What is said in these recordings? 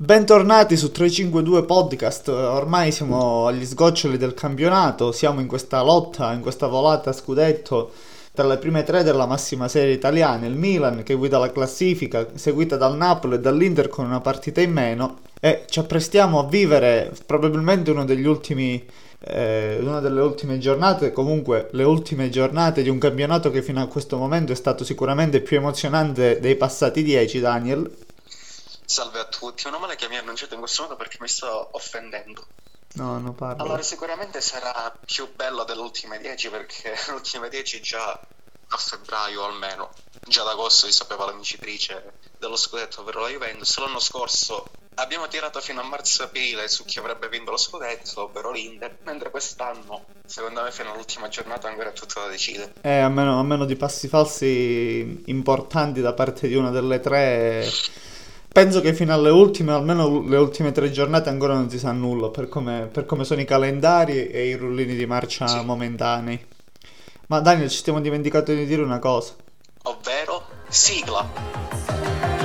Bentornati su 352 Podcast, ormai siamo agli sgoccioli del campionato, siamo in questa lotta, in questa volata a scudetto tra le prime tre della massima serie italiana, il Milan che guida la classifica, seguita dal Napoli e dall'Inter con una partita in meno e ci apprestiamo a vivere probabilmente uno ultimi eh, una delle ultime giornate, comunque le ultime giornate di un campionato che fino a questo momento è stato sicuramente più emozionante dei passati dieci, Daniel. Salve a tutti, meno male che mi ha annunciato in questo modo perché mi sto offendendo. No, non parlo. Allora, sicuramente sarà più bello delle ultime 10 perché le ultime 10 già a febbraio almeno, già ad agosto si sapeva la vincitrice dello scudetto, ovvero la Juventus. L'anno scorso abbiamo tirato fino a marzo-aprile su chi avrebbe vinto lo scudetto, ovvero l'Inter, mentre quest'anno, secondo me, fino all'ultima giornata ancora è tutto da decidere. Eh, a meno, a meno di passi falsi importanti da parte di una delle tre penso che fino alle ultime, almeno le ultime tre giornate, ancora non si sa nulla per come, per come sono i calendari e i rullini di marcia sì. momentanei. Ma Daniel, ci stiamo dimenticando di dire una cosa. Ovvero, sigla.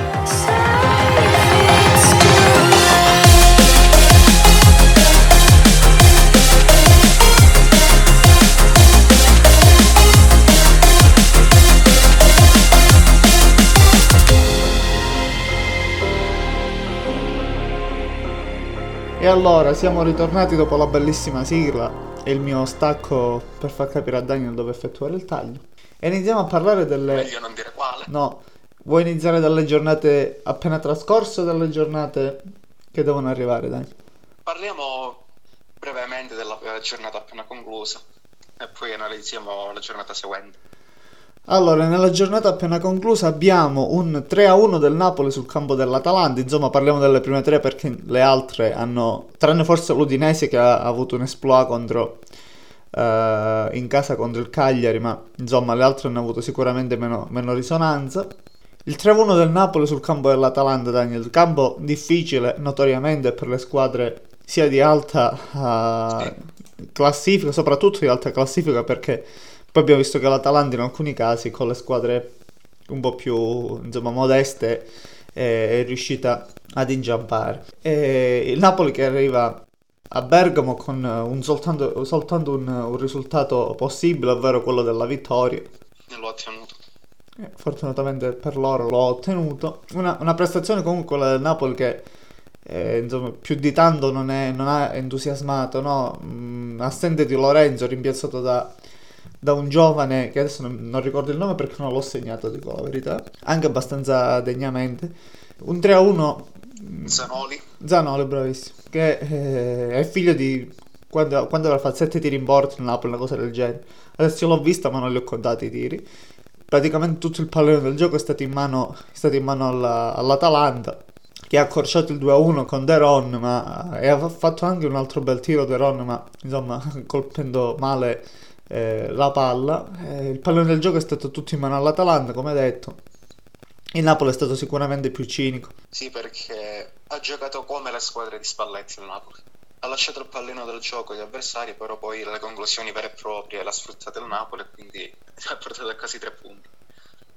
Allora siamo ritornati dopo la bellissima sigla e il mio stacco per far capire a Daniel dove effettuare il taglio. E iniziamo a parlare delle... Meglio non dire quale. No, vuoi iniziare dalle giornate appena trascorse o dalle giornate che devono arrivare, Daniel? Parliamo brevemente della giornata appena conclusa e poi analizziamo la giornata seguente. Allora, nella giornata appena conclusa abbiamo un 3-1 del Napoli sul campo dell'Atalanta, insomma parliamo delle prime tre perché le altre hanno, tranne forse l'Udinese che ha, avuto un esploit contro, uh, in casa contro il Cagliari, ma insomma le altre hanno avuto sicuramente meno, meno risonanza. Il 3-1 del Napoli sul campo dell'Atalanta, Daniel, campo difficile notoriamente per le squadre sia di alta uh, classifica, soprattutto di alta classifica perché poi abbiamo visto che l'Atalanta in alcuni casi con le squadre un po' più insomma, modeste è riuscita ad inciampare. E il Napoli che arriva a Bergamo con un, soltanto, soltanto un, un, risultato possibile, ovvero quello della vittoria. E l'ho ottenuto. Eh, fortunatamente per loro l'ho ottenuto. Una, una prestazione comunque quella del Napoli che eh, insomma, più di tanto non, è, non ha entusiasmato, no? Mm, assente di Lorenzo, rimpiazzato da da un giovane che adesso non, non, ricordo il nome perché non l'ho segnato, dico la verità, anche abbastanza degnamente. Un 3 a 1. Zanoli. Zanoli, bravissimo. Che eh, è figlio di. Quando, quando aveva fatto 7 tiri in porta in Napoli, una cosa del genere. Adesso l'ho vista, ma non li ho contati i tiri. Praticamente tutto il pallone del gioco è stato in mano, è stato in mano alla, all'Atalanta che ha accorciato il 2-1 con Deron, ma e ha fatto anche un altro bel tiro Deron, ma insomma colpendo male eh, la palla. Eh, il pallone del gioco è stato tutto in mano all'Atalanta, come detto. Il Napoli è stato sicuramente più cinico. Sì, perché ha giocato come le squadre di Spalletti il Napoli. Ha lasciato il pallino del gioco agli avversari, però poi le conclusioni vere e proprie l'ha sfruttata il Napoli e quindi ha portato a quasi tre punti.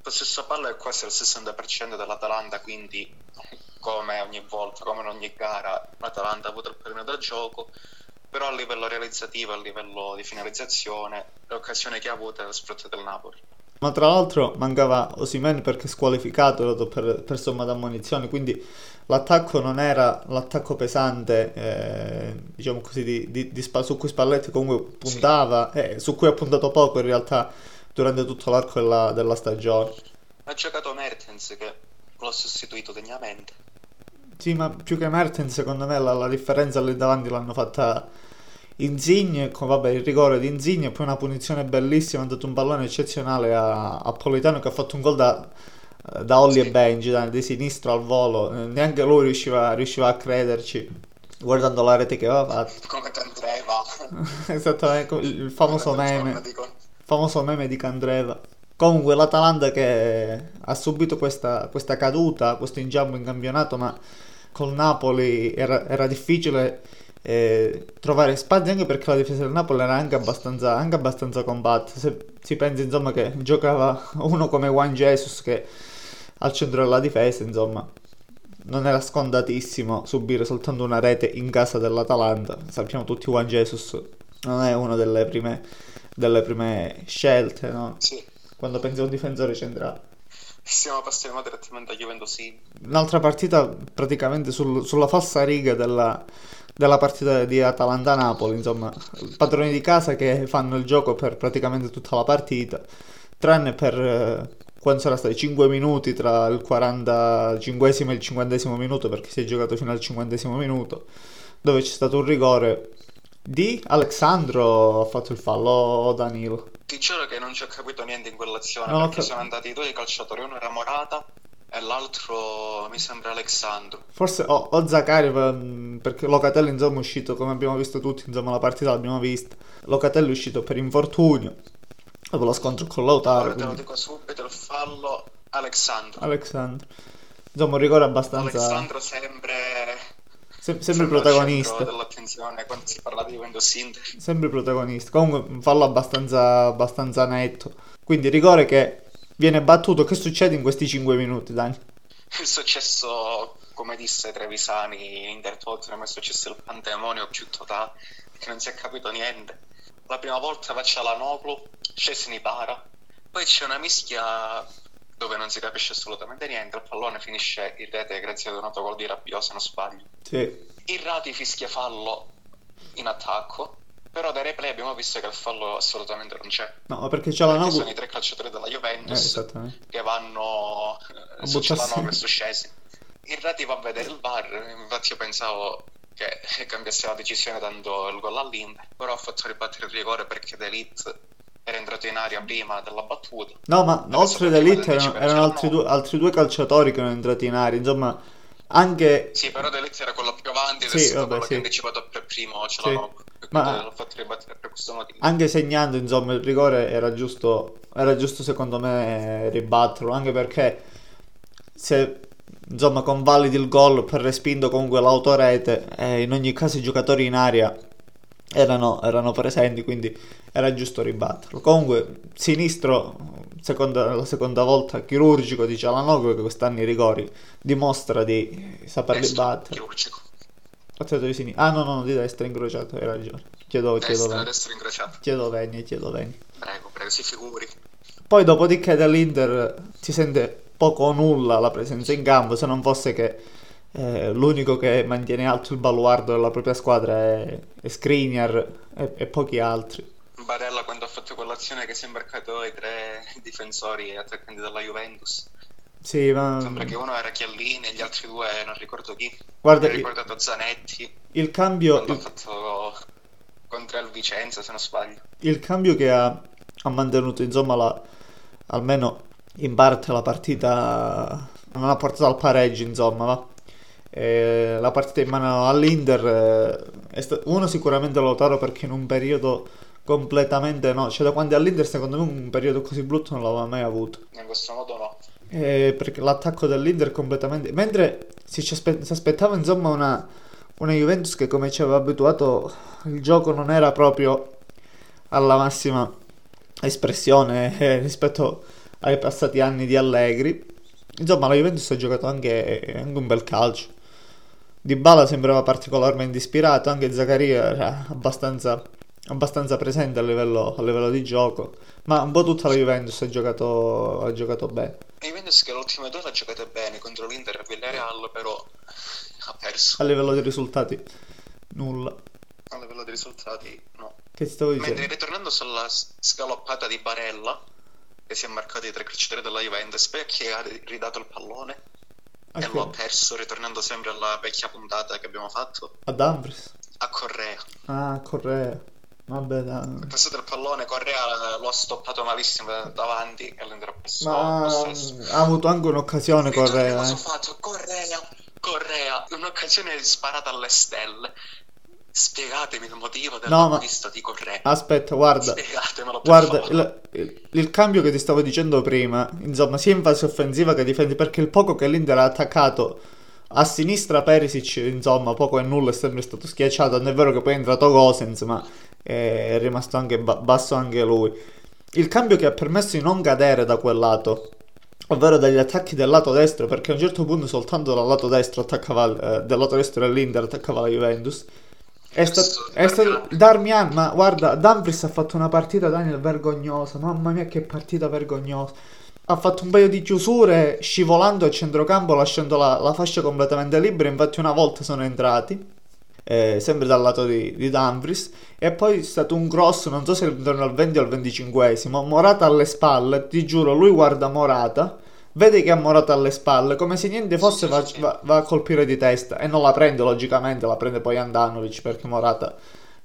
La stessa palla è quasi il 60% dell'Atalanta, quindi come ogni volta, come in ogni gara, l'Atalanta ha avuto il pallino del gioco, però a livello realizzativo, a livello di finalizzazione, l'occasione che ha avuto è la sfrutta del Napoli. Ma tra l'altro mancava Osimen perché squalificato per, per somma d'ammonizione, quindi l'attacco non era l'attacco pesante, eh, diciamo così, di, di, di, su cui Spalletti comunque puntava, sì. eh, su cui ha puntato poco in realtà durante tutto l'arco della, della stagione. Ha giocato Mertens che l'ha sostituito degnamente. Sì, ma più che Mertens, secondo me la, la differenza lì davanti l'hanno fatta Insigne, con vabbè, il rigore di Insigne, poi una punizione bellissima, ha dato un pallone eccezionale a, a Politano che ha fatto un gol da, da Olli sì. e Benji, da, di sinistro al volo, eh, neanche lui riusciva, riusciva, a crederci guardando la rete che aveva fatto. Come Candreva. Esattamente, il famoso meme, famoso meme di Candreva. Comunque l'Atalanta che ha subito questa, questa caduta, questo ingiambo in campionato, ma col Napoli era, era difficile eh, trovare spazi anche perché la difesa del Napoli era anche abbastanza, anche abbastanza compatta. Se si pensa insomma che giocava uno come Juan Jesus che al centro della difesa, insomma, non era scontatissimo subire soltanto una rete in casa dell'Atalanta. Sappiamo tutti Juan Jesus non è una delle prime, delle prime scelte, no? Sì, Quando pensi a un difensore centrale. Stiamo passando direttamente a Juventus. Un'altra partita praticamente sul- sulla falsa riga della, della partita di Atalanta-Napoli, insomma, padroni di casa che fanno il gioco per praticamente tutta la partita, tranne per eh, quando sarà stato 5 minuti tra il 45 e il 50 minuto, perché si è giocato fino al 50 minuto, dove c'è stato un rigore di Alexandro, ha fatto il fallo o Danilo. Ti giuro che non ci ho capito niente in quell'azione ho perché cap- sono andati due calciatori, uno era Morata e l'altro mi sembra Alexandro. Forse o, o Zaccaria, per- perché Locatelli insomma è uscito, come abbiamo visto tutti, insomma la partita l'abbiamo vista. Locatelli è uscito per infortunio, dopo lo scontro con Lautaro, Ora te lo quindi dico subito, il fallo Alexandro. Alexandro. Insomma un rigore abbastanza... Alexandro sempre, sem- sempre al protagonista. dell'attenzione quando si parla di Juventus Inter. Sempre protagonista. Comunque un fallo abbastanza, abbastanza netto. Quindi rigore che viene battuto. Che succede in questi 5 minuti, Dani? È successo, come disse Trevisani in Inter Tottenham, è successo il pandemonio più totale, che non si è capito niente. La prima volta va Cialanoglu, Scesni para, poi c'è una mischia dove non si capisce assolutamente niente, il pallone finisce in rete grazie ad un autogol di Rabiot, se non sbaglio. Sì. Irrati fischia fallo in attacco, però dai replay abbiamo visto che il fallo assolutamente non c'è. No, perché c'è Perché la Nagu... sono i tre calciatori della Eh, Juventus esattamente. che vanno A eh, su. Cialanoglu e su Scesi. Irrati va a vedere il VAR, infatti io pensavo che cambiasse la decisione dando il gol all'Inter, però ha fatto ribattere il rigore perché D'Elite era entrato in aria prima della battuta. No, ma oltre D'Elite del erano, 10% erano altri, due, altri due calciatori che erano entrati in aria. Insomma, anche... Sì, però D'Elite era quello più avanti è Sì, vabbè, quello sì. che ha anticipato per primo. E Ma- ribattere per questo motivo. anche segnando, insomma, il rigore era giusto, era giusto secondo me ribatterlo, anche perché se insomma convalidi il gol per respinto comunque l'autorete, eh, in ogni caso i giocatori in aria erano, erano presenti, quindi era giusto ribatterlo. Comunque, sinistro, seconda, la seconda volta chirurgico di Cialanoglu che quest'anno i rigori dimostra di saperli battere. chirurgico. Ah no, no, di destra incrociato, hai ragione. Chiedo, chiedo Destra, venia. destro incrociato. Chiedo venia, chiedo venia. Prego, prego, si figuri. Poi dopodiché dall'Inter si sente poco o nulla la presenza in campo, se non fosse che eh, l'unico che mantiene alto il baluardo della propria squadra è, è Skriniar e, e pochi altri. Barella quando ha fatto quell'azione che si è imbarcato i tre difensori e attaccanti della Juventus. Sì, ma Sembra che uno era Chiellini e gli altri due non ricordo chi. guarda, Mi ha il, ricordato Zanetti il cambio, quando ha il, fatto contro il Vicenza, se non sbaglio. il cambio che ha, ha mantenuto, insomma, la, almeno in parte la partita non ha portato al pareggio, insomma, va. Eh, la partita in mano all'Inter eh, sta- uno sicuramente Lautaro perché in un periodo completamente no, cioè da quando è all'Inter secondo me un periodo così brutto non l'aveva mai avuto. In questo modo no. Eh, perché l'attacco dell'Inter completamente mentre si, aspe- si aspettava insomma una, una Juventus che come ci aveva abituato il gioco non era proprio alla massima espressione eh, rispetto ai passati anni di Allegri. Insomma, la Juventus ha giocato anche, anche un bel calcio. Dybala sembrava particolarmente ispirato, anche Zaccaria era abbastanza, abbastanza presente a livello, a livello di gioco. Ma un po' tutta la Juventus ha giocato, ha giocato bene. E Juventus che l'ultima due l'ha giocata bene contro l'Inter e Villarreal, però ha perso. A livello di risultati, nulla. A livello di risultati, no. Che stavo dicendo? Mentre ritornando sulla scaloppata di Barella, che si è marcato i tre calciatori della Juventus, perché ha ri- ridato il pallone e ha perso, ritornando sempre alla vecchia puntata che abbiamo fatto, A Dumfries. a Correa. Ah, Correa. Vabbè, dai. È passato il pallone, Correa lo ha stoppato malissimo da- davanti e l'Inter ha perso Ma ha avuto anche un'occasione Correa. Cosa eh. fatto? Correa, Correa, un'occasione sparata alle stelle. Spiegatemi il motivo No, ma- dell'acquisto di Correa. Aspetta, guarda. Guarda, il, il- il cambio che ti stavo dicendo prima, insomma, sia in fase offensiva che difensiva, perché il poco che l'Inter ha attaccato a sinistra Perisic, insomma, poco e nulla è sempre stato schiacciato, non è vero che poi è entrato Gosens, ma è rimasto anche ba- basso anche lui. Il cambio che ha permesso di non cadere da quel lato ovvero dagli attacchi del lato destro, perché a un certo punto soltanto dal lato destro attaccava, eh, del lato destro dell'Inter attaccava la Juventus. È stato, è stato Darmian, ma guarda, Dumfries ha fatto una partita Daniel vergognosa, mamma mia che partita vergognosa. Ha fatto un paio di chiusure scivolando a centrocampo lasciando la, la fascia completamente libera, infatti una volta sono entrati. Eh, sempre dal lato di, di Dumfries. E poi è stato un cross non so se intorno al 20 o al 25 Morata alle spalle. Ti giuro lui guarda Morata vede che ha Morata alle spalle, come se niente fosse, va, va, va, a colpire di testa e non la prende logicamente, la prende poi Andanovic perché Morata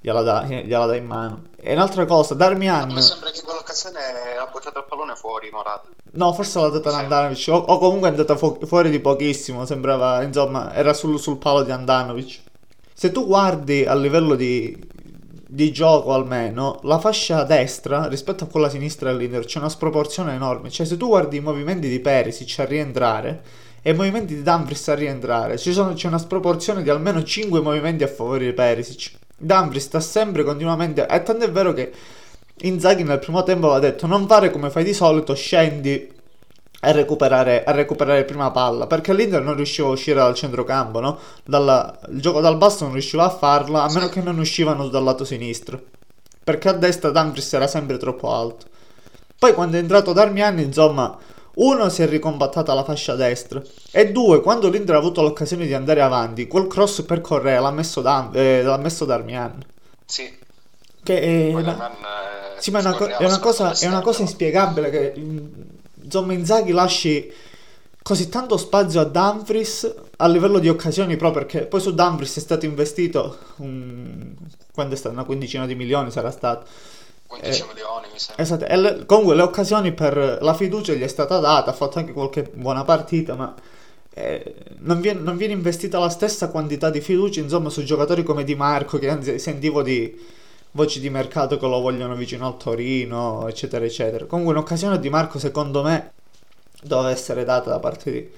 gliela dà, gliela dà in mano. E un'altra cosa, Darmian... Mi sembra che in quell'occasione ha buttato il pallone fuori Morata. No, forse l'ha data sì. Andanovic, o, o, comunque è andata fu- fuori di pochissimo, sembrava, insomma, era sul, sul palo di Andanovic. Se tu guardi a livello di, di gioco almeno, la fascia destra rispetto a quella sinistra dell'Inter c'è una sproporzione enorme. Cioè, se tu guardi i movimenti di Perisic a rientrare e i movimenti di Dumfries a rientrare, sono, c'è una sproporzione di almeno 5 movimenti a favore di Perisic. Dumfries sta sempre continuamente. E tanto è vero che Inzaghi nel primo tempo aveva detto: Non fare come fai di solito, scendi a recuperare, a recuperare prima palla perché l'Inter non riusciva a uscire dal centrocampo, no? Dalla, il gioco dal basso non riusciva a farlo a meno che non uscivano dal lato sinistro perché a destra Dumfries era sempre troppo alto. Poi quando è entrato Darmian, insomma, uno si è ricompattata la fascia destra e due, quando l'Inter ha avuto l'occasione di andare avanti, quel cross per Correa l'ha messo, Dam- eh, l'ha messo Darmian. Sì. Che è, una... Eh, sì, ma è una, co- è una cosa, è una cosa inspiegabile che insomma Inzaghi lasci così tanto spazio a Dumfries a livello di occasioni proprio perché poi su Dumfries è stato investito un... quando è stato una quindicina di milioni sarà stato. 15 eh, milioni mi sembra esatto e le, comunque le occasioni per la fiducia gli è stata data ha fatto anche qualche buona partita ma eh, non, viene, non, viene, investita la stessa quantità di fiducia insomma su giocatori come Di Marco che anzi sentivo di voci di mercato che lo vogliono vicino al Torino, eccetera, eccetera. Comunque un'occasione di Marco, secondo me, doveva essere data da parte di,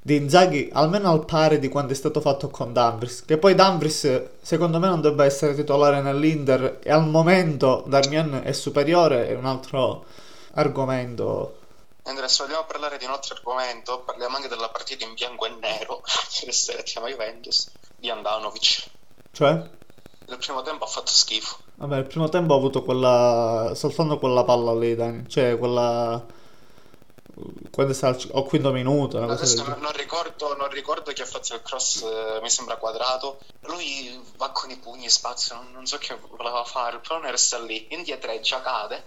di Inzaghi, almeno al pari di quanto è stato fatto con Dumfries. Che poi Dumfries, secondo me, non dovrebbe essere titolare nell'Inter e al momento Darmian è superiore, è un altro argomento. Andrea, se vogliamo parlare di un altro argomento, parliamo anche della partita in bianco e nero, che si chiama Juventus, di Andanovic. Cioè? Il primo tempo ha fatto schifo. Vabbè, il primo tempo ho avuto quella. soltanto quella palla lì, Dani. Cioè, quella. Quando sta al, al quinto minuto. Adesso non, non, ricordo, non ricordo chi ha fatto il cross, eh, mi sembra quadrato. Lui va con i pugni spazio, non, non so che voleva fare. Il pallone resta lì, indietreggia, cade.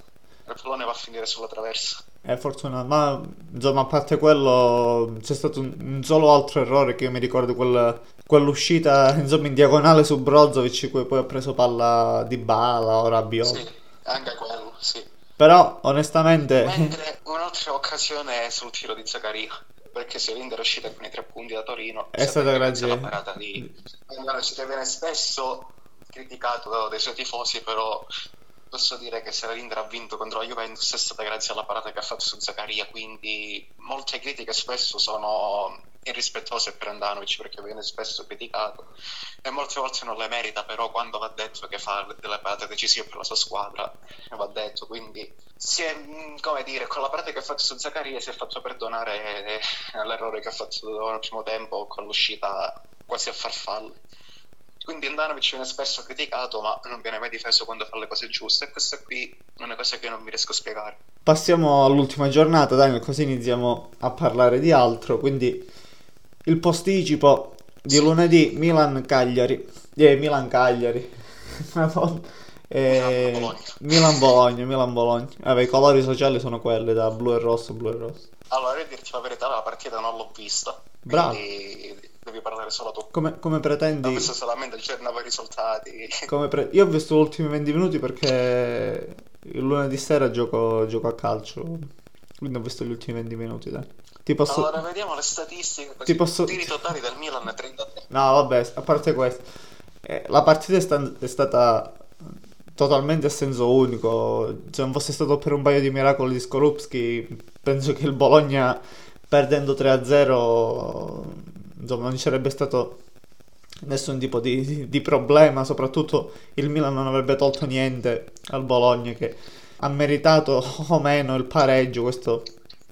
Il pallone va a finire sulla traversa. È fortunato, ma insomma, a parte quello, c'è stato un, un solo altro errore che io mi ricordo quel, quell'uscita insomma in diagonale su Brozovic, cui poi ha preso palla di bala, ora Biot. Sì, anche quello, sì. Però onestamente. Mentre un'altra occasione è sul tiro di Zaccaria. Perché se l'Inter è uscita con i tre punti da Torino, è stata grazie alla parata di. Allora, ci viene spesso criticato dai suoi tifosi, però posso dire che se la l'Inter ha vinto contro la Juventus è stata grazie alla parata che ha fatto su Zaccaria, quindi molte critiche spesso sono irrispettose per Andanovic perché viene spesso criticato e molte volte non le merita, però quando va detto che fa delle parate decisive per la sua squadra va detto, quindi si è, come dire, con la parata che ha fatto su Zaccaria si è fatto perdonare l'errore che ha fatto nel primo tempo con l'uscita quasi a farfalle. Quindi Andanovic viene spesso criticato, ma non viene mai difeso quando fa le cose giuste. E questa qui è una cosa che non mi riesco a spiegare. Passiamo all'ultima giornata, Daniel, così iniziamo a parlare di altro. Quindi il posticipo di sì. lunedì Milan-Cagliari. Eh, Milan-Cagliari. eh, Milan-Bologna. Milan-Bologna. Vabbè, i colori sociali sono quelli da blu e rosso, blu e rosso. Allora, io dirti la verità, la partita non l'ho vista. Bravo. Quindi devi parlare solo tu. Come, come pretendi? Ho visto solamente il giorno i risultati. Pre... Io ho visto gli ultimi 20 minuti perché il lunedì sera gioco, gioco a calcio. Quindi ho visto gli ultimi 20 minuti, dai. Ti posso... Allora vediamo le statistiche. Così. Ti posso... Tiri totali del Milan 33. No, vabbè, a parte questo. Eh, la partita è, sta... è, stata totalmente a senso unico. Se non fosse stato per un paio di miracoli di Skorupski, penso che il Bologna perdendo 3-0 insomma non ci sarebbe stato nessun tipo di, di, di, problema, soprattutto il Milan non avrebbe tolto niente al Bologna che ha meritato o meno il pareggio, questo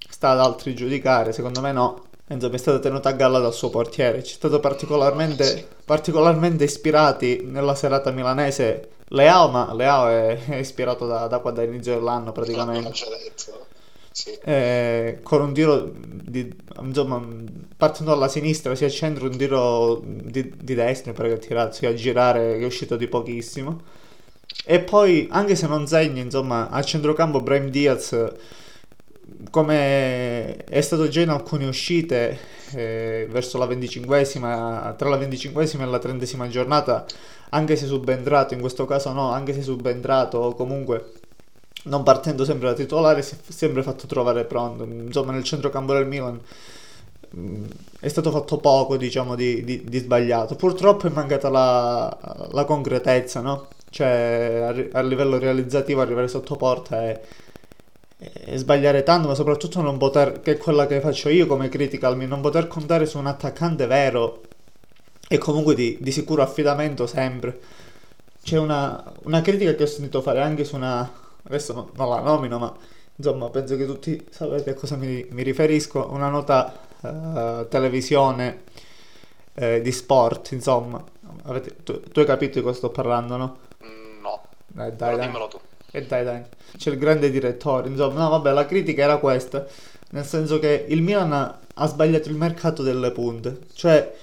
sta ad altri giudicare, secondo me no. Insomma, è stata tenuta a galla dal suo portiere. Ci è stato particolarmente, particolarmente ispirati nella serata milanese Leao, ma Leao è, è ispirato da, da quando è inizio dell'anno praticamente. Eh, con un tiro di, insomma, partendo dalla sinistra sia al centro, un tiro di, di destra per che tirarsi a girare che è uscito di pochissimo. E poi, anche se non segni, insomma, al centrocampo Brahim Diaz, come è stato già in alcune uscite eh, verso la 25esima, tra la 25esima e la 30esima giornata, anche se subentrato, in questo caso no, anche se subentrato comunque non partendo sempre da titolare, si è sempre fatto trovare pronto. Insomma, nel centrocampo del Milan mh, è stato fatto poco, diciamo, di, di- di sbagliato. Purtroppo è mancata la, la concretezza, no? Cioè, a, a livello realizzativo arrivare sotto porta e, e sbagliare tanto, ma soprattutto non poter, che è quella che faccio io come critica al Milan, non poter contare su un attaccante vero e comunque di, di sicuro affidamento sempre. C'è una, una critica che ho sentito fare anche su una... Adesso no- non la nomino, ma insomma penso che tutti sapete a cosa mi, mi riferisco. Una nota eh, televisione eh, di sport, insomma. Avete- tu, tu hai capito di cosa sto parlando, no? Mm, No, Dai, dai, però dai. dimmelo tu. E dai, dai. C'è il grande direttore, insomma. No, vabbè, la critica era questa. Nel senso che il Milan ha sbagliato il mercato delle punte. Cioè,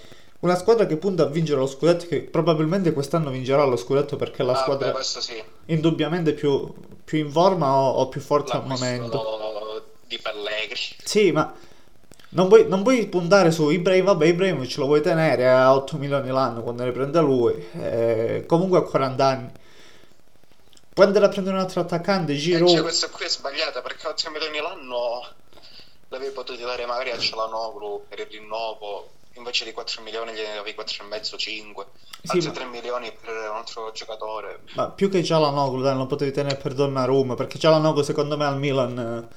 una squadra che punta a vincere lo scudetto, che probabilmente quest'anno vincerà lo scudetto perché è la Ah, squadra beh, sì. indubbiamente più, più in forma o, o più forte al momento. Di Pellegri. Sì, ma non puoi, non puoi puntare su Ibrahim, vabbè, Ibrahimovic lo vuoi tenere a 8 milioni l'anno quando ne prende lui, eh, comunque a 40 anni. Quando la prende un altro attaccante, E Giroud, cioè, questa qui è sbagliata perché 8 milioni l'anno l'avevi potuto dare magari a Cialanoglu per il rinnovo. Invece di 4 milioni gliene davi 4,5, 5. Sì, Altri ma- 3 milioni per un altro giocatore. ma più che Cialanoglu, dai, non potevi tenere per Donnarumma, perché Cialanoglu secondo me al Milan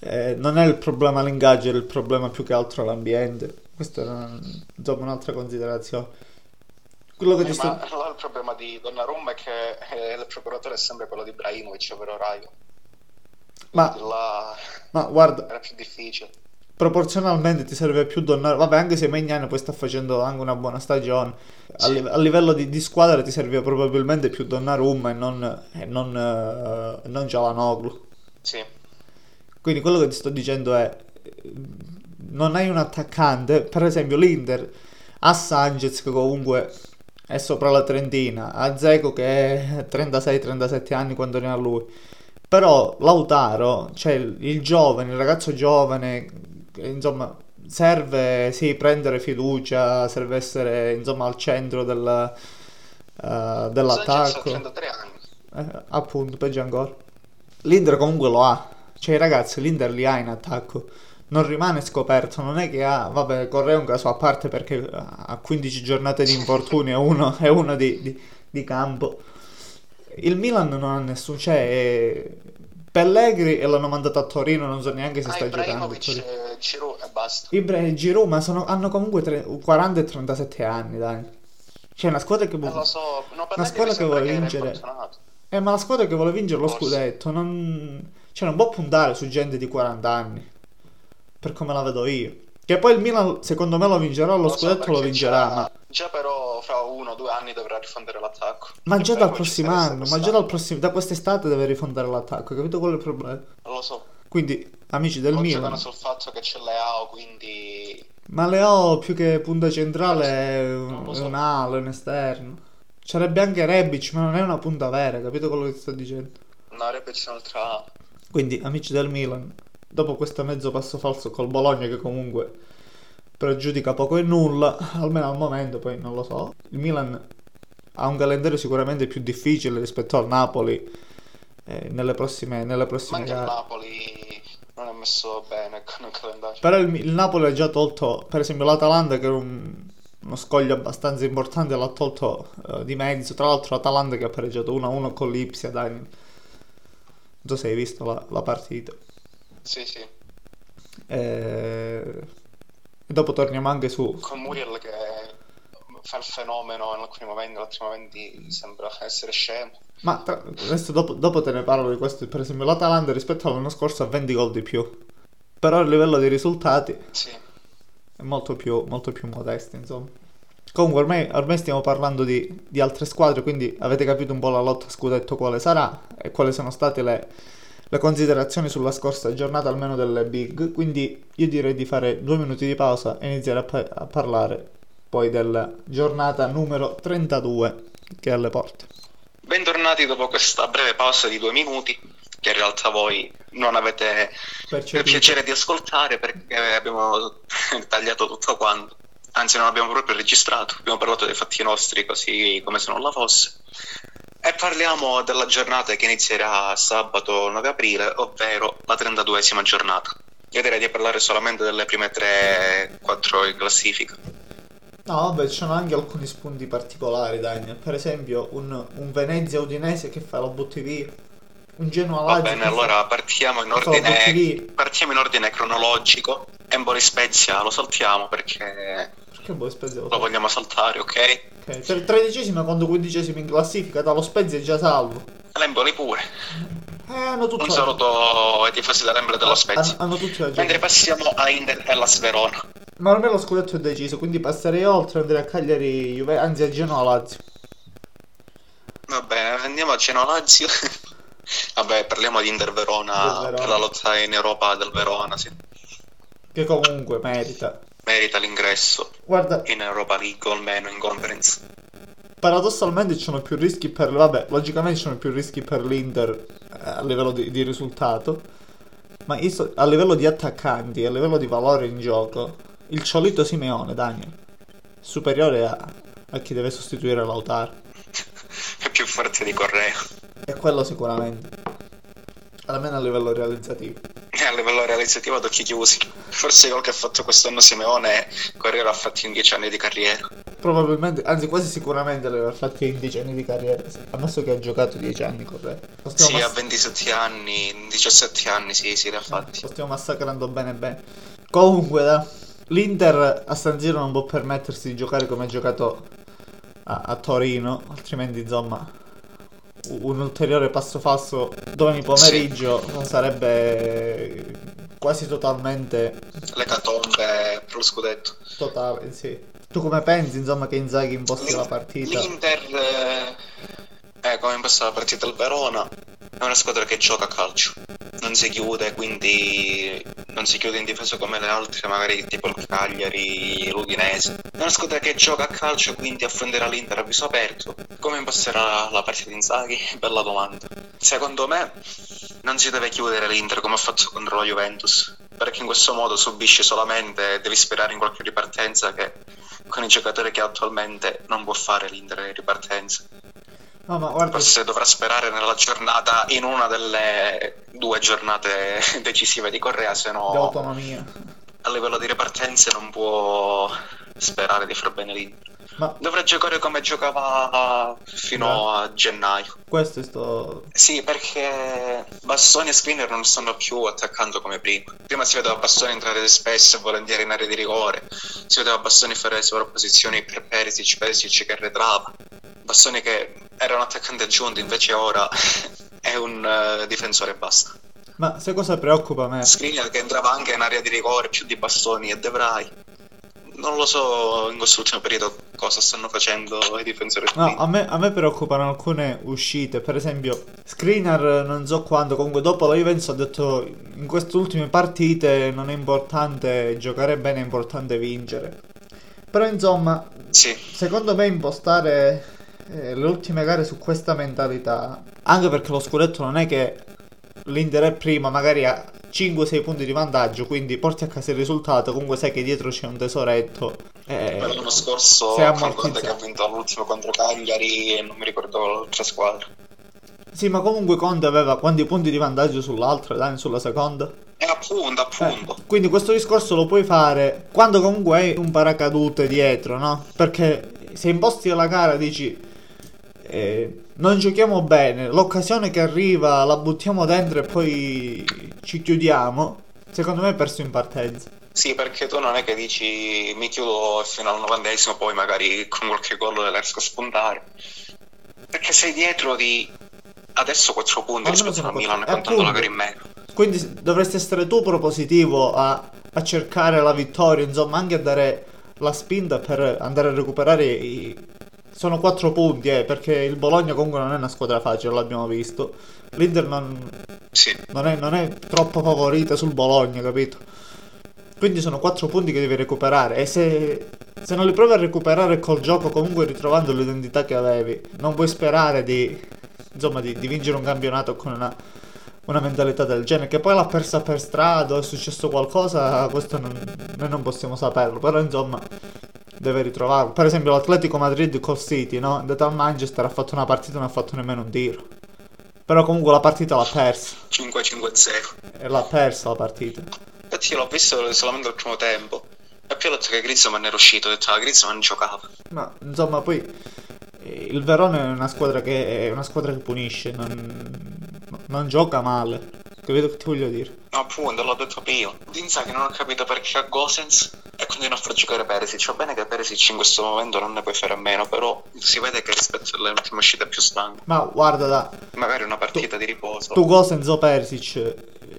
eh, eh, non è il problema l'ingaggio, è il problema più che altro l'ambiente. Questa è una- insomma un'altra considerazione. Quello che Eh, ti sto... ma il problema di Donnarumma è che eh, il procuratore è sempre quello di Ibrahimovic, ovvero Raio. Ma, là ma guarda, era più difficile. Proporzionalmente ti serve più Donnarumma. Vabbè, anche se Magnani poi sta facendo anche una buona stagione. A, live- a livello di, di squadra ti serviva probabilmente più Donnarumma e non, e non, eh, non Cialanoglu. Sì. Quindi quello che ti sto dicendo è, non hai un attaccante, per esempio l'Inter ha Sanchez che comunque è sopra la trentina, ha Dzeko che è 36-37 anni quando ne ha lui, però Lautaro, cioè il, giovane, il ragazzo giovane, insomma serve sì prendere fiducia, serve essere insomma al centro del, eh, ha dell'attacco. 33 anni. Eh, appunto, peggio ancora. L'Inter comunque lo ha. Cioè, ragazzi, l'Inter li ha in attacco. Non rimane scoperto. Non è che ha. Vabbè, Correa è un caso a parte perché ha 15 giornate di infortunio e uno, e uno di, di- di campo. Il Milan non ha nessuno. Cioè, è- Pellegri e l'hanno mandato a Torino. Non so neanche se Ah, sta giocando. Ibrahimovic, Torino. eh, Giroud e basta. Ibra e Giroud, ma sono- hanno comunque tre- 40 e 37 anni, dai. Cioè, una squadra che. Eh, lo so, no, Una squadra che vuole vincere. Eh, ma la squadra che vuole vincere lo Forse. scudetto non... Cioè, non può puntare su gente di 40 anni. Per come la vedo io. Che poi il Milan, secondo me, lo vincerà, lo Lo so, scudetto lo perché vincerà. già- Ma, Già però fra uno o due anni dovrà rifondere l'attacco. ma già dal prossimo anno, ma già dal prossimo... Da quest'estate deve rifondere l'attacco, capito qual è il problema? Non lo so. Quindi, amici del Milan... giocano sul fatto che c'è Leao, quindi... Ma Leo più che punta centrale è Non un, lo è so. un alo, un esterno. C'arebbe anche Rebic, ma non è una punta vera, capito quello che ti sto dicendo? No, Rebic è un'altra... Quindi, amici del Milan, dopo questo mezzo passo falso col Bologna che comunque pregiudica poco e nulla, almeno al momento, poi non lo so, il Milan ha un calendario sicuramente più difficile rispetto al Napoli eh, nelle prossime, nelle Ma prossime il gare. Napoli non è messo bene con il calendario. Però il, il Napoli ha già tolto, per esempio l'Atalanta che era un- uno scoglio abbastanza importante, l'ha tolto eh, di mezzo. Tra l'altro l'Atalanta che ha pareggiato 1-1 con l'Ipsia, dai. Non so se hai visto la, la partita. Sì, sì. E... e dopo torniamo anche su... Con Muriel che fa il fenomeno in alcuni momenti, in altri momenti sembra essere scemo. Ma tra- adesso dopo, dopo te ne parlo di questo. Per esempio l'Atalanta rispetto all'anno scorso ha 20 gol di più. però a livello di risultati Sì. è molto più, molto più modesto, insomma. Comunque ormai, ormai stiamo parlando di, di altre squadre, quindi avete capito un po' la lotta scudetto quale sarà e quali sono state le, le considerazioni sulla scorsa giornata, almeno delle big. Quindi io direi di fare due minuti di pausa e iniziare a, pa- a parlare poi della giornata numero 32 che è alle porte. Bentornati dopo questa breve pausa di due minuti, che in realtà voi non avete il Percepito. piacere di ascoltare perché abbiamo tagliato tutto quanto. Anzi, non abbiamo proprio registrato, abbiamo parlato dei fatti nostri così come se non la fosse. E parliamo della giornata che inizierà sabato 9 aprile, ovvero la 32esima giornata. Io direi di parlare solamente delle prime 3-4 in classifica. No, vabbè, ci sono anche alcuni spunti particolari, Daniel. Per esempio, un, un Venezia Udinese che fa la butti via. Un Genoa Va bene, fa- allora partiamo in ordine, partiamo in ordine cronologico. Empoli Spezia lo saltiamo perché Che vuoi Spezia lo lo vogliamo saltare, ok? Ok, per tredicesima contro quindicesima in classifica, dallo Spezia è già salvo. L'Empoli pure. Eh, hanno tutto Un saluto ai tifosi dell'Empoli dello Spezia. Hanno, hanno tutti ragione. Mentre passiamo a Inter e la Sverona. Ma ormai lo scudetto è deciso, quindi passerei oltre andrei a Cagliari, Juve, anzi a Genoa Lazio. Va bene, andiamo a Genoa Lazio. Vabbè, parliamo di Inter Verona, Verona. per la lotta in Europa del Verona, sì. Che comunque merita. Merita l'ingresso Guarda, in Europa League o almeno in Conference. paradossalmente ci sono più rischi per... Vabbè, logicamente ci sono più rischi per l'Inter eh, a livello di, di risultato. Ma sto- a livello di attaccanti, a livello di valore in gioco, il Ciolito Simeone, Daniel, superiore a, a chi deve sostituire Lautaro. È più forte di Correa. E quello sicuramente. Almeno a livello realizzativo. A livello realizzativo ad occhi chiusi. Forse quello che ha fatto quest'anno Simeone, Correa l'ha fatto in 10 anni di carriera. Probabilmente, anzi quasi sicuramente le avrà fatte in 10 anni di carriera, ammesso che ha giocato 10 anni con Re. Lo stiamo, Sì, a mass- 27 anni, 17 anni, sì, sì, li ha fatti. lo stiamo massacrando bene bene. Comunque, da, l'Inter a San Siro non può permettersi di giocare come ha giocato a, a Torino, altrimenti insomma un ulteriore passo falso domani pomeriggio sarebbe quasi totalmente L'ecatombe per lo scudetto. totale, sì. Tu come pensi insomma che Inzaghi imposti la partita? L'Inter, eh, eh, come imposta la partita del Verona, è una squadra che gioca a calcio. Non si chiude, quindi non si chiude in difesa come le altre, magari tipo il Cagliari, l'Udinese. È una squadra che gioca a calcio, quindi affronterà l'Inter a viso aperto. Come imposterà la partita di Inzaghi? Bella domanda. Secondo me non si deve chiudere l'Inter come ha fatto contro la Juventus, perché in questo modo subisce solamente, devi sperare in qualche ripartenza che con i giocatori che attualmente non può fare l'Inter in ripartenza. No, ma guarda, Forse dovrà sperare nella giornata, in una delle due giornate decisive di Correa, se di no autonomia. a livello di ripartenze non può sperare di far bene l'Inter. Ma Dovrà giocare come giocava fino a gennaio. questo è sto... Sì, perché Bastoni e Skriniar non stanno più attaccando come prima. Prima si vedeva Bastoni entrare spesso e volentieri in area di rigore. Si vedeva Bastoni fare sovrapposizioni per Perisic, Perisic che arretrava. Bastoni che era un attaccante aggiunto, invece ora è un eh, difensore e basta. Ma sai cosa preoccupa me? Skriniar che entrava anche in area di rigore più di Bastoni e De Vrij. Non lo so in quest'ultimo periodo cosa stanno facendo i difensori. No, a me, a me preoccupano alcune uscite, per esempio Skriniar non so quando, comunque dopo la Juventus ha detto in queste ultime partite non è importante giocare bene, è importante vincere. Però insomma, Sì, secondo me impostare eh, le ultime gare su questa mentalità, anche perché lo scudetto non è che l'Inter è prima, magari ha 5-6 punti di vantaggio, quindi porti a casa il risultato, comunque sai che dietro c'è un tesoretto. eh, Per l'anno scorso Conte che ha vinto l'ultimo contro Cagliari e non mi ricordo l'altra squadra. Sì, ma comunque Conte aveva quanti punti di vantaggio sull'altra, dai, sulla seconda? E appunto, appunto. Eh, quindi questo discorso lo puoi fare quando comunque hai un paracadute dietro, no? Perché se imposti la gara dici eh, non giochiamo bene, l'occasione che arriva la buttiamo dentro e poi ci chiudiamo, secondo me hai perso in partenza. Sì, perché tu non è che dici mi chiudo fino al novantesimo, poi magari con qualche gol le riesco a spuntare. Perché sei dietro di adesso 4 punti rispetto a Milano e quattro- contando la gara in meno. Quindi dovresti essere tu propositivo a, a cercare la vittoria, insomma, anche a dare la spinta per andare a recuperare i... Sono quattro punti, eh, perché il Bologna comunque non è una squadra facile, l'abbiamo visto. L'Inter non, Sì. non è, non è troppo favorita sul Bologna, capito? Quindi sono quattro punti che devi recuperare e se, se non li provi a recuperare col gioco comunque ritrovando l'identità che avevi, non puoi sperare di, insomma, di, di vincere un campionato con una, una mentalità del genere. Che poi l'ha persa per strada, è successo qualcosa, questo non- noi non possiamo saperlo, però insomma deve ritrovarlo. Per esempio l'Atletico Madrid col City, no? È andato al Manchester, ha fatto una partita e non ha fatto nemmeno un tiro. Però comunque la partita l'ha persa. 5-5-0. E l'ha persa la partita. Infatti io l'ho visto solamente al primo tempo. E poi ho detto che Griezmann era uscito, ho detto ah, Griezmann giocava. Ma insomma, poi eh, il Verona è una squadra che, è una squadra che punisce, non, non gioca male. Capito che ti voglio dire? No, appunto, l'ho detto io. Inzaghi non ho capito perché ha Gosens e continua a far giocare Perisic. Va bene che Perisic in questo momento non ne puoi fare a meno, però si vede che rispetto alle ultime uscite è più stanco. Ma guarda, da, Magari una partita di riposo. tu Gosens o Perisic, eh,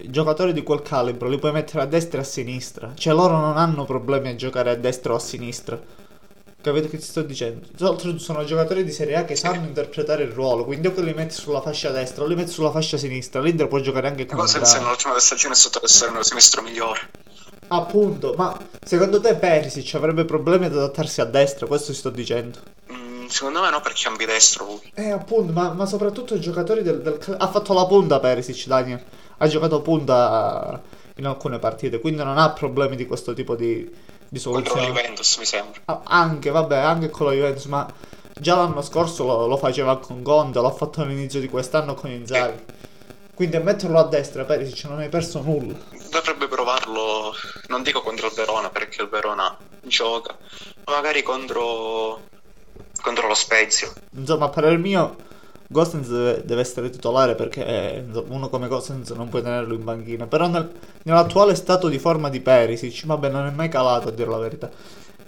giocatori di quel calibro li puoi mettere a destra e a sinistra. Cioè loro non hanno problemi a giocare a destra o a sinistra. Capito che ti sto dicendo? Oltretutto sono giocatori di Serie A che sanno interpretare il ruolo, quindi o che li metti sulla fascia destra o li metti sulla fascia sinistra. L'Inter può giocare anche con Gosens nell'ultima stagione è stato l'esterno sinistro migliore. Appunto, ma secondo te Perisic avrebbe problemi ad adattarsi a destra? Questo ti sto dicendo. Mm, secondo me no, perché è ambidestro lui. Eh, appunto, ma, ma soprattutto i giocatori del, del Ha fatto la punta Perisic, Daniel. Ha giocato punta in alcune partite, quindi non ha problemi di questo tipo di, di Contro la. Juventus, mi sembra. Ah, Anche, vabbè, anche con la Juventus, ma già l'anno scorso lo, lo faceva con Conte, l'ha fatto all'inizio di quest'anno con Inzaghi. Quindi a metterlo a destra, Perisic, non hai perso nulla. Dovrebbe provarlo, non dico contro il Verona perché il Verona gioca, ma magari contro, contro lo Spezia. Insomma, per il mio, Gosens deve, deve essere titolare perché uno come Gosens non puoi tenerlo in banchina. Però nel- nell'attuale stato di forma di Perisic, vabbè, non è mai calato a dire la verità.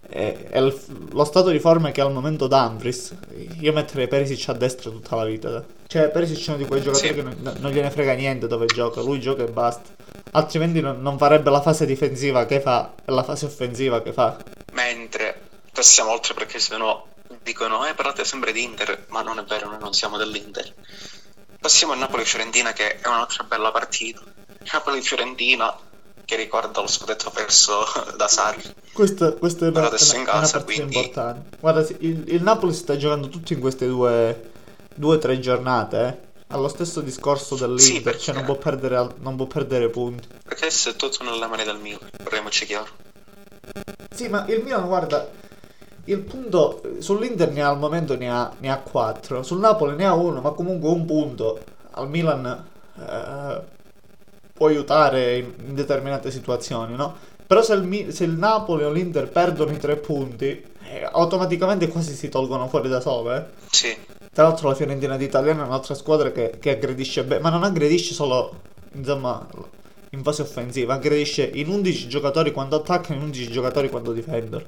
È, è lo stato di forma che al momento Dumfries. Io metterei Perisic a destra tutta la vita. Cioè, Perisic è uno di quei giocatori Sì. che non, non gliene frega niente dove gioca. Lui gioca e basta. Altrimenti non, non farebbe la fase difensiva che fa e la fase offensiva che fa. Mentre passiamo oltre perché sennò dicono, eh, parlate sempre di Inter, ma non è vero, noi non siamo dell'Inter. Passiamo a Napoli-Fiorentina che è un'altra bella partita. Napoli-Fiorentina che ricorda lo scudetto perso da Sarri. Questa, questa è una, Però adesso una- in casa, partita quindi- importante. Guarda, il, il Napoli si sta giocando tutto in queste due, due o tre giornate. eh. Ha lo stesso discorso dell'Inter, Sì, cioè non perché- può, perdere, non può perdere punti. Perché adesso è tutto nelle mani del Milan, parliamoci chiaro. Sì, ma il Milan, guarda, il punto sull'Inter ne ha al momento ne ha, ne ha 4, sul Napoli ne ha uno, ma comunque un punto al Milan eh, può aiutare in, in determinate situazioni, no? Però se il, se il Napoli o l'Inter perdono i tre punti, eh, automaticamente quasi si tolgono fuori da solo, eh. Sì, Tra l'altro la Fiorentina d'Italiano è un'altra squadra che, che aggredisce bene, ma non aggredisce solo, insomma, in fase offensiva, aggredisce in 11 giocatori quando attaccano e in 11 giocatori quando difendono.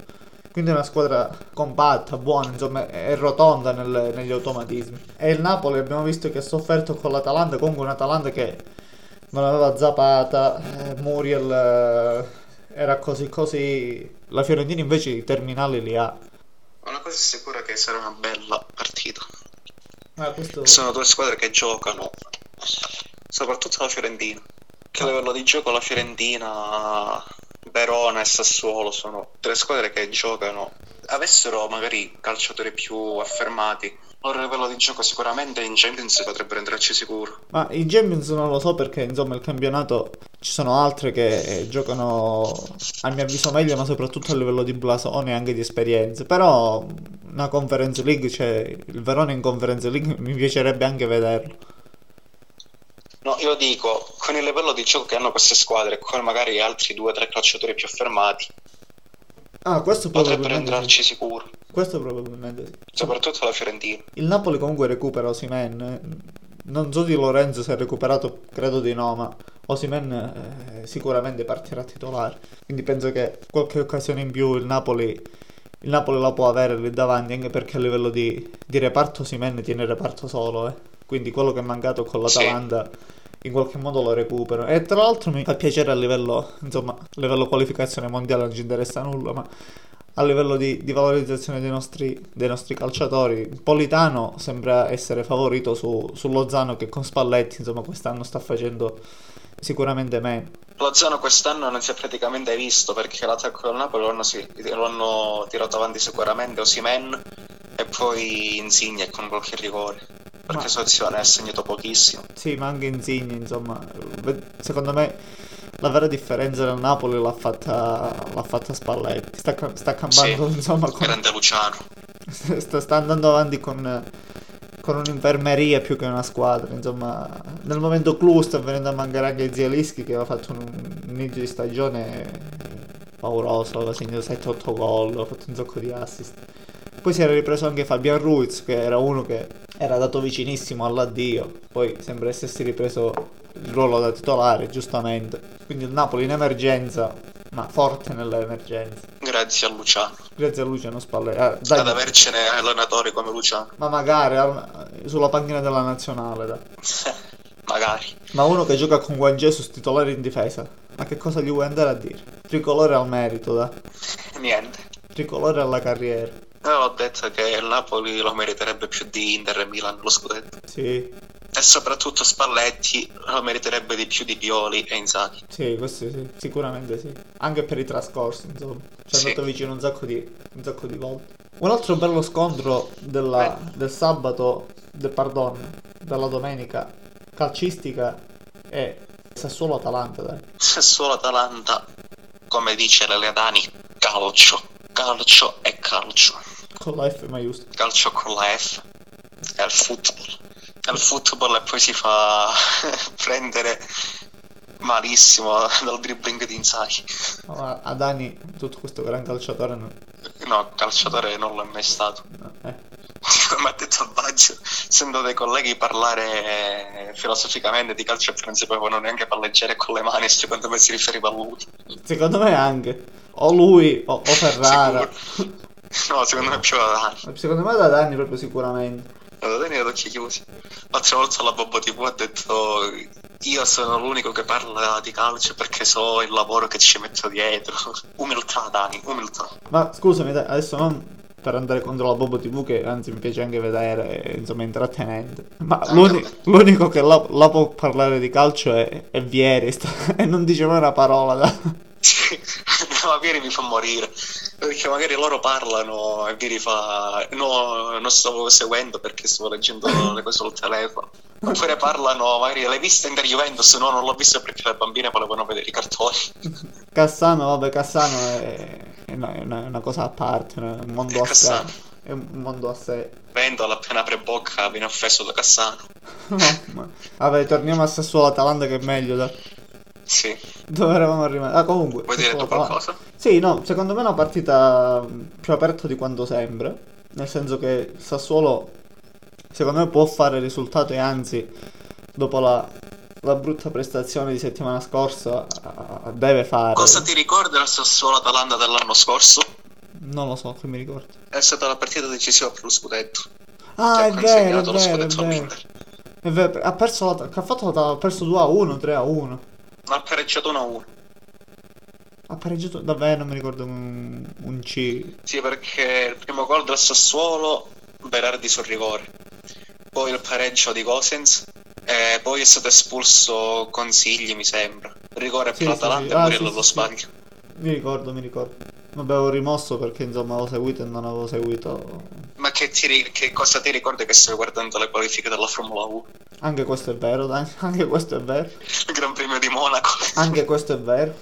Quindi è una squadra compatta, buona, insomma, è rotonda nel- negli automatismi. E il Napoli abbiamo visto che ha sofferto con l'Atalanta, comunque un'Atalanta che non aveva Zapata, eh, Muriel eh, era così così. La Fiorentina invece i terminali li ha. una cosa è sicura che sarà una bella partita. Ah, questo... Sono due squadre che giocano, soprattutto la Fiorentina. Che a livello di gioco la Fiorentina, Verona e Sassuolo sono tre squadre che giocano. Avessero magari calciatori più affermati, loro livello di gioco sicuramente in Champions potrebbero entrarci sicuro. Ma in Champions non lo so perché insomma il campionato ci sono altre che giocano a mio avviso meglio ma soprattutto a livello di blasone e anche di esperienze però una Conference League cioè il Verona in Conference League mi piacerebbe anche vederlo No, io dico, con il livello di gioco che hanno queste squadre, con magari altri due o tre calciatori più affermati, ah questo potrebbero entrarci sì. sicuro, questo probabilmente sì soprattutto la Fiorentina. il Napoli comunque recupera Osimhen eh. non so di Lorenzo se ha recuperato credo di no ma Osimhen eh, sicuramente partirà titolare quindi penso che qualche occasione in più il Napoli il Napoli la può avere lì davanti anche perché a livello di, di reparto Osimhen tiene il reparto solo eh. Quindi quello che è mancato con l'Atalanta in qualche modo lo recupero. E tra l'altro mi fa piacere a livello, insomma, a livello qualificazione mondiale non ci interessa nulla, ma a livello di, di valorizzazione dei nostri, dei nostri, calciatori. Politano sembra essere favorito su, su Lozano che con Spalletti, insomma, quest'anno sta facendo sicuramente meno. Lozano quest'anno non si è praticamente visto perché l'attacco del Napoli lo hanno, sì, lo hanno tirato avanti sicuramente Osimen e poi Insigne con qualche rigore perché ma... Sozione ha segnato pochissimo. Sì, ma anche Insigne, insomma, secondo me la vera differenza del Napoli l'ha fatta, l'ha fatta Spalletti. Sta, sta cambiando, sì, insomma, con... grande Luciano. sta, sta andando avanti con con un'infermeria più che una squadra. Insomma, nel momento clou sta venendo a mancare anche Zielischi che aveva fatto un inizio di stagione pauroso, aveva segnato 7-8 gol, ha fatto un sacco di assist. Poi si era ripreso anche Fabian Ruiz, che era uno che era dato vicinissimo all'addio, poi sembra essersi ripreso il ruolo da titolare, giustamente. Quindi il Napoli in emergenza, ma forte nell'emergenza. Grazie a Luciano. Grazie a Luciano Spalle. Eh, dai, Ad avercene allenatori come Luciano. Ma magari al, sulla panchina della nazionale, dai. magari. Ma uno che gioca con Juan Jesus titolare in difesa. Ma che cosa gli vuoi andare a dire? Tricolore al merito, dai. Niente. Tricolore alla carriera. Io ho detto che il Napoli lo meriterebbe più di Inter e Milan lo scudetto. Sì. E soprattutto Spalletti lo meriterebbe di più di Pioli e Inzaghi. Sì, questo sì, sicuramente sì. Anche per i trascorsi, insomma. Ci è sì. andato vicino un sacco, di, un sacco di volte. Un altro bello scontro della, del sabato, del pardon, della domenica calcistica è Sassuolo-Atalanta, dai. Sassuolo-Atalanta, come dice Leledani, calcio calcio è calcio. Con la F maiuscola. Calcio con la F. È il football. È il football e poi si fa prendere malissimo dal dribbling di Inzaghi. No, Adani, tutto questo gran calciatore no. No, calciatore non l'è mai stato. No, eh. Come ha detto Baggio, sento dei colleghi parlare filosoficamente di calcio e non sapevano neanche palleggiare con le mani, secondo me si riferiva a lui. Secondo me anche. O lui o, o Ferrara. no, secondo me più da Dani. Secondo me da Dani proprio sicuramente. Da Dani ad occhi chiusi. L'altra volta la Bobbo TV ha detto io sono l'unico che parla di calcio perché so il lavoro che ci metto dietro. Umiltà Dani, umiltà. Ma scusami, adesso non per andare contro la Bobo TV che anzi mi piace anche vedere, insomma, intrattenente. Ma l'uni- l'unico che la, la, può parlare di calcio è, è Vieri sta- e non dice mai una parola. Da... Sì, ma Vieri mi fa morire. Perché magari loro parlano e Vieri fa no, non stavo seguendo perché stavo leggendo le cose sul telefono. Oppure parlano, magari l'hai vista in Juventus? No, non l'ho vista perché le bambine volevano vedere i cartoni. Cassano, vabbè, Cassano è, è, una, è una, cosa a parte, è un mondo a sé. È un mondo a sé. Vendola appena apre bocca viene offeso da Cassano. Vabbè, torniamo a Sassuolo Atalanta che è meglio, dai. Sì. Dove eravamo rimasti? Ah, comunque. Vuoi dire qualcosa? Sì, no, secondo me è una partita più aperta di quanto sembra. Nel senso che Sassuolo, secondo me, può fare risultato e anzi, dopo la, la brutta prestazione di settimana scorsa, deve fare. Cosa ti ricorda il Sassuolo Atalanta dell'anno scorso? Non lo so, che mi ricordo. È stata la partita decisiva per lo scudetto. Ah, è vero, è vero, è vero. È vero. Ha perso la, ha fatto ha perso 2 a 1, 3 a 1. Ha pareggiato 1-1. Ha pareggiato davvero, non mi ricordo un, un C. Sì, perché il primo gol del Sassuolo, Berardi sul rigore. Poi il pareggio di Gosens. E poi è stato espulso Consigli, mi sembra. Rigore sì, per l'Atalanta sì, sì. Ah, e Murillo sì, sì, sbaglio. Mi ricordo, mi ricordo. Avevo rimosso perché insomma avevo seguito e non avevo seguito. Ma che, ti, che cosa ti ricordi che stai guardando le qualifiche della Formula 1? Anche questo è vero, dai, anche questo è vero. Il Gran Premio di Monaco. Anche questo è vero.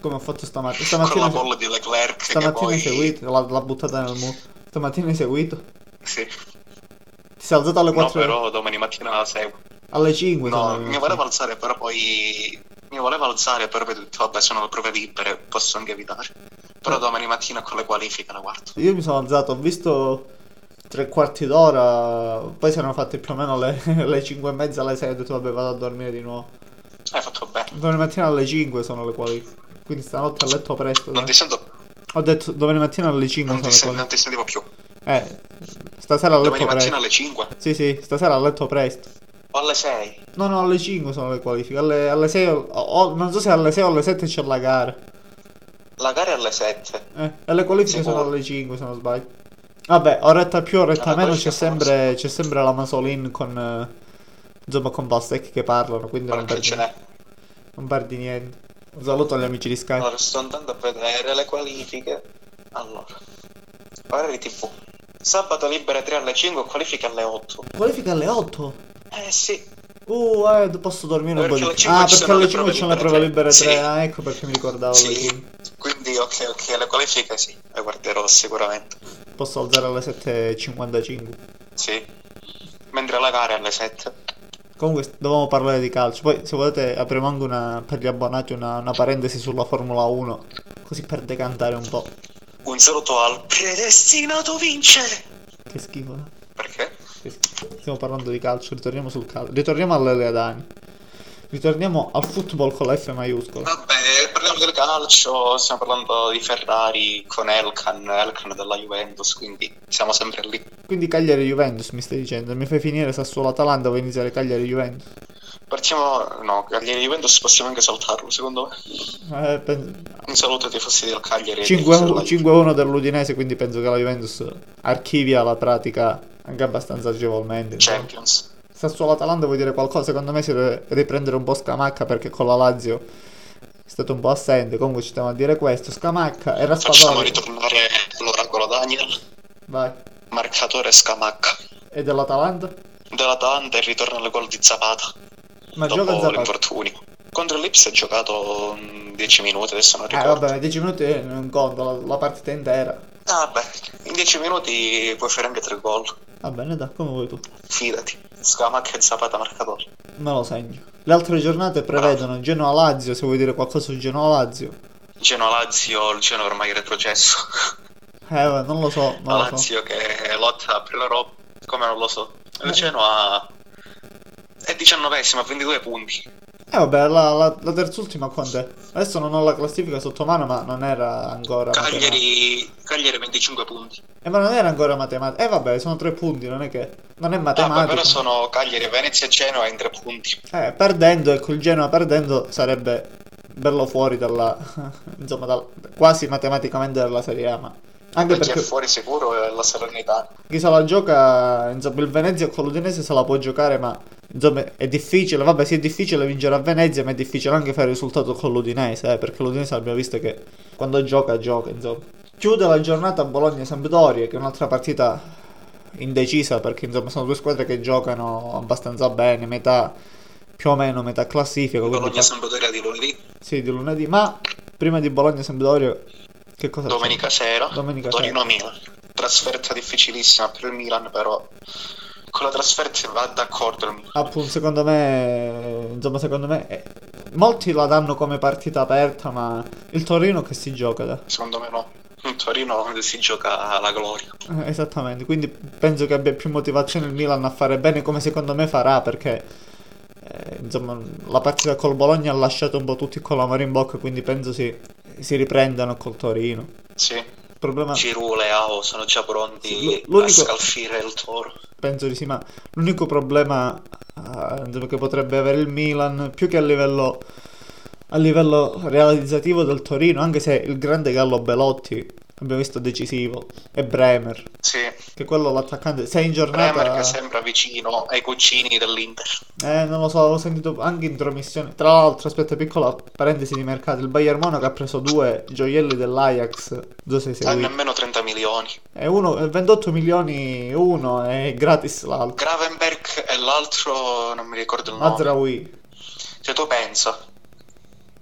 Come ho fatto stamattina. stamattina Con la bolla di Leclerc. Stamattina poi... hai seguito, l'ha, l'ha, buttata nel muro. Stamattina hai seguito? Sì. Ti sei alzato alle 4? No, però domani mattina la seguo. Alle 5? No, mi volevo alzare, però poi... Mi volevo alzare, però ho detto, vabbè, sono le prove libere, posso anche evitare. Però domani mattina con le qualifiche la guardo. Io mi sono alzato, ho visto tre quarti d'ora, poi si erano fatte più o meno le, le 5 e mezza, alle 6, ho detto vabbè vado a dormire di nuovo. Hai fatto bene. Domani mattina alle 5 sono le quali. Quindi stanotte a letto presto. Non ti sento. Ho detto domani mattina alle 5 non sono ti, sen- non ti sentivo più. Eh, stasera a letto domani presto. Domani mattina alle 5? Sì, sì, stasera a letto presto. O alle 6? No, no, alle 5 sono le qualifiche. Alle, alle 6 o, o- non so se alle 6 o alle 7 c'è la gara. La gara è alle 7. Eh, e le qualifiche Sicuro? sono alle 5 se non sbaglio. Vabbè, oretta più, oretta meno c'è sempre, c'è sempre la Masolin con... eh, insomma con Bastec che parlano, quindi non ce perdi, n'è? non perdi niente. Un saluto agli amici di Sky. Allora, sto andando a vedere le qualifiche. Allora, orari TV. Sabato libere 3 alle 5, qualifiche alle 8. Qualifica alle 8? Eh sì, Uh, eh, posso dormire un po' di cinque Ah, perché alle le 5 prove c'è prove tre. libere 3. Sì. Ah, ecco perché mi ricordavo sì. 5. Quindi ok, ok, le qualifiche sì, le guarderò sicuramente. Posso alzare alle 7.55. Sì. Mentre la gara è alle 7. Comunque dovevamo parlare di calcio. Poi se volete apriamo anche una, per gli abbonati una, una parentesi sulla Formula 1. Così per decantare un po'. Un saluto al predestinato vincere. Che schifo. eh? Perché? Che schifo. Stiamo parlando di calcio, ritorniamo sul calcio. Ritorniamo all'Eleadani. Ritorniamo al football con la F maiuscola. Vabbè, parliamo del calcio, stiamo parlando di Ferrari con Elkan, Elkan della Juventus, quindi siamo sempre lì. Quindi Cagliari-Juventus mi stai dicendo. Mi fai finire Sassuolo-Atalanta, vuoi iniziare Cagliari-Juventus? Partiamo, no, Cagliari Juventus possiamo anche saltarlo, secondo me. Eh, pen- Un saluto ai tifosi del Cagliari. e ai tifosi 5 della 5-1 dell'Udinese, quindi penso che la Juventus archivia la pratica anche abbastanza agevolmente. Champions. Sassuolo Atalanta vuoi dire qualcosa? Secondo me si deve riprendere un po' Scamacca perché con la Lazio è stato un po' assente. Comunque ci stiamo a dire questo. Scamacca e Facciamo Raspadori. ritornare l'oracolo Daniel, Vai. marcatore Scamacca. E dell'Atalanta? Dell'Atalanta e ritorna al gol di Zapata. Ma dopo gioca Zapata. l'infortunio. Contro l'Ips ha giocato mm, 10 minuti, adesso non Eh ricordo. vabbè, 10 minuti non conto, la, la partita intera. Ah, vabbè, in 10 minuti puoi fare anche 3 gol. Va bene, dai, come vuoi tu. Fidati. Scamacca e Zapata marcatore. Me lo segno. Le altre giornate prevedono Genoa-Lazio, se vuoi dire qualcosa su Genoa-Lazio. Genoa-Lazio, il Genoa ormai retrocesso. Eh, non lo so, La non so. Lazio che lotta per l'Europa, come non lo so. Il Eh. Genoa è diciannovesimo a 22 punti. Eh vabbè, la, la, la terz'ultima quant'è? Adesso non ho la classifica sotto mano, ma non era ancora. Cagliari, Cagliari 25 punti. Eh, ma non era ancora matematica. Eh vabbè, sono tre punti, non è che... Non è Ah, matematica. però sono Cagliari, Venezia e Genoa in 3 punti. Eh, perdendo, ecco, il Genoa perdendo sarebbe bello fuori dalla... insomma, dal- quasi matematicamente dalla Serie A, ma... Anche è perché fuori sicuro è la Salernitana. chi se la gioca, insomma, il Venezia con l'Udinese se la può giocare, ma... Insomma, è difficile, vabbè, sì, è difficile vincere a Venezia, ma è difficile anche fare il risultato con l'Udinese, eh, perché l'Udinese abbiamo visto che quando gioca, gioca, insomma. Chiude la giornata Bologna-Sampdoria, che è un'altra partita indecisa, perché insomma sono due squadre che giocano abbastanza bene, metà più o meno metà classifica, quindi Bologna fa- Sampdoria di lunedì, sì, di lunedì, ma prima di Bologna-Sampdoria che cosa c'è? domenica sera, Domenica Torino Milan. Trasferta difficilissima per il Milan, però con la trasferta va d'accordo il Milan. Appunto, secondo me, insomma, secondo me, eh, molti la danno come partita aperta, ma il Torino che si gioca, dai. Secondo me no. In Torino si gioca alla gloria. Eh, Esattamente, quindi penso che abbia più motivazione il Milan a fare bene come secondo me farà perché eh, insomma la partita col Bologna ha lasciato un po' tutti con la mano in bocca, quindi penso si, si riprendano col Torino. Sì, problema Giroud, Leao sono già pronti Sì, a scalfire il toro. penso di sì, ma l'unico problema insomma, che potrebbe avere il Milan più che a livello a livello realizzativo del Torino, anche se il grande Gallo Belotti abbiamo visto decisivo e Bremer, Sì, che quello l'attaccante sei in Bremer giornata che sembra vicino ai cugini dell'Inter. Eh, non lo so, ho sentito anche in trasmissione. Tra l'altro, aspetta, piccola parentesi di mercato. Il Bayern Monaco ha preso due gioielli dell'Ajax. Due sei A seguiti. nemmeno 30 milioni. E uno, eh, 28 milioni uno e gratis l'altro. Gravenberg e l'altro non mi ricordo il nome. Mazraoui. Se tu pensa,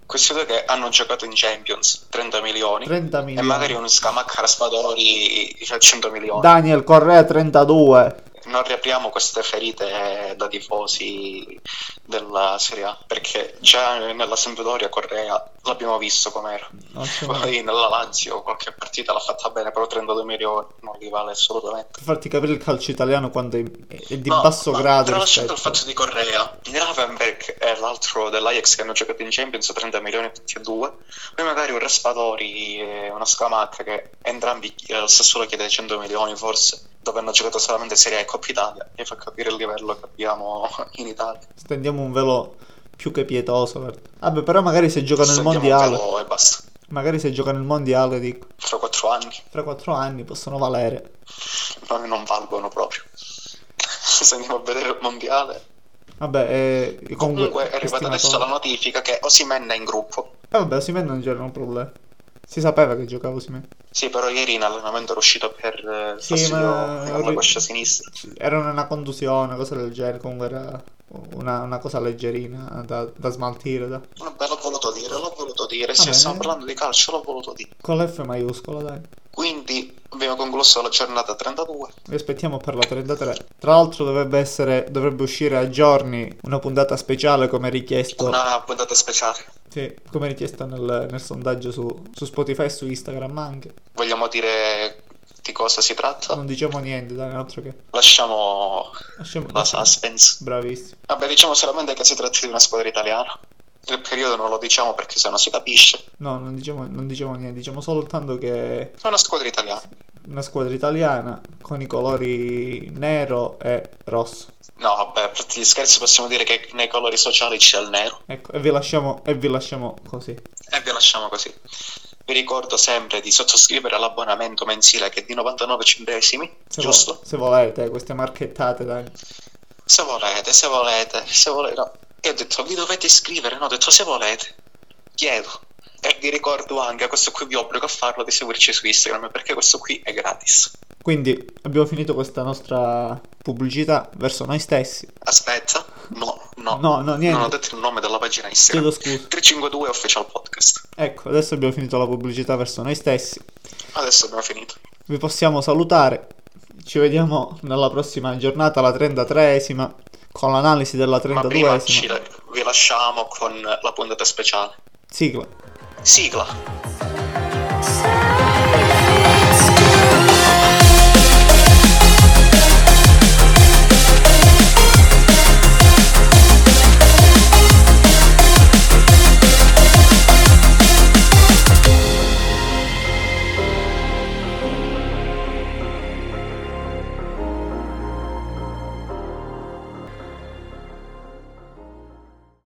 questi due che hanno giocato in Champions 30 milioni 30 e milioni. magari un Scamacca Raspadori a 100 milioni. Daniel Correa 32. Non riapriamo queste ferite da tifosi della Serie A perché già nella Sampdoria Correa l'abbiamo visto com'era. Assolutamente. poi nella Lazio qualche partita l'ha fatta bene però 32 milioni non li vale assolutamente. Per farti capire il calcio italiano quando è, è di No, basso grado tralasciando il fatto di Correa Gravenberg e l'altro dell'Ajax che hanno giocato in Champions 30 milioni tutti e due. Poi magari un Raspadori e una Scamacca che entrambi eh, il Sassuolo chiede 100 milioni forse dove hanno giocato solamente Serie A e Coppa Italia e fa capire il livello che abbiamo in Italia. Stendiamo un velo più che pietoso. per- Vabbè, però magari se giocano il Stendiamo un mondiale, e basta. magari se giocano il mondiale, dico, Fra quattro anni tra quattro anni possono valere. noi non valgono proprio. Se andiamo a vedere il mondiale. Vabbè, eh, comunque, Comunque è arrivata adesso la notifica che Osimen è in gruppo. Eh, vabbè, Osimhen non c'era un problema. Si sapeva che giocava Osimhen. Sì, però ieri in allenamento era uscito per eh, Sì, fastidio ma- alla coscia sinistra. Era una contusione, cosa del genere, comunque era una, una cosa leggerina da, da smaltire. da- Vabbè, l'ho voluto dire, l'ho voluto dire. Se stiamo parlando di calcio, l'ho voluto dire. Con l'F maiuscola, dai. Quindi abbiamo concluso la giornata 32. Vi aspettiamo per la 33. Tra l'altro dovrebbe essere, dovrebbe uscire a giorni una puntata speciale come richiesto, Una puntata speciale. Sì, come richiesto nel, nel sondaggio su, su Spotify e su Instagram anche. Vogliamo dire di cosa si tratta? Non diciamo niente, dai, altro che... Lasciamo Lasciamo... la suspense. Bravissimo. Vabbè, diciamo solamente che si tratta di una squadra italiana. Il periodo non lo diciamo perché sennò si capisce. No, non diciamo, non diciamo niente, diciamo soltanto che È una squadra italiana. Una squadra italiana con i colori nero e rosso. No, vabbè, a parte gli scherzi possiamo dire che nei colori sociali c'è il nero. Ecco, e vi lasciamo, e vi lasciamo così. E vi lasciamo così. Vi ricordo sempre di sottoscrivere l'abbonamento mensile che è di 99 centesimi, Se, giusto? vo- se volete, queste marchettate, dai. Se volete, se volete, se volete. No. Io ho detto vi dovete iscrivere, no, ho detto se volete. Chiedo. E vi ricordo anche, questo qui vi obbligo a farlo, di seguirci su Instagram perché questo qui è gratis. Quindi abbiamo finito questa nostra pubblicità verso noi stessi. Aspetta, no, no, No, no, niente. non ho detto il nome della pagina Instagram. Chiedo scusa. 352 Official Podcast. Ecco, adesso abbiamo finito la pubblicità verso noi stessi. Adesso abbiamo finito. Vi possiamo salutare. Ci vediamo nella prossima giornata, la 33esima, con l'analisi della Ma prima 32esima. vi lasciamo con la puntata speciale. Sigla. Sigla.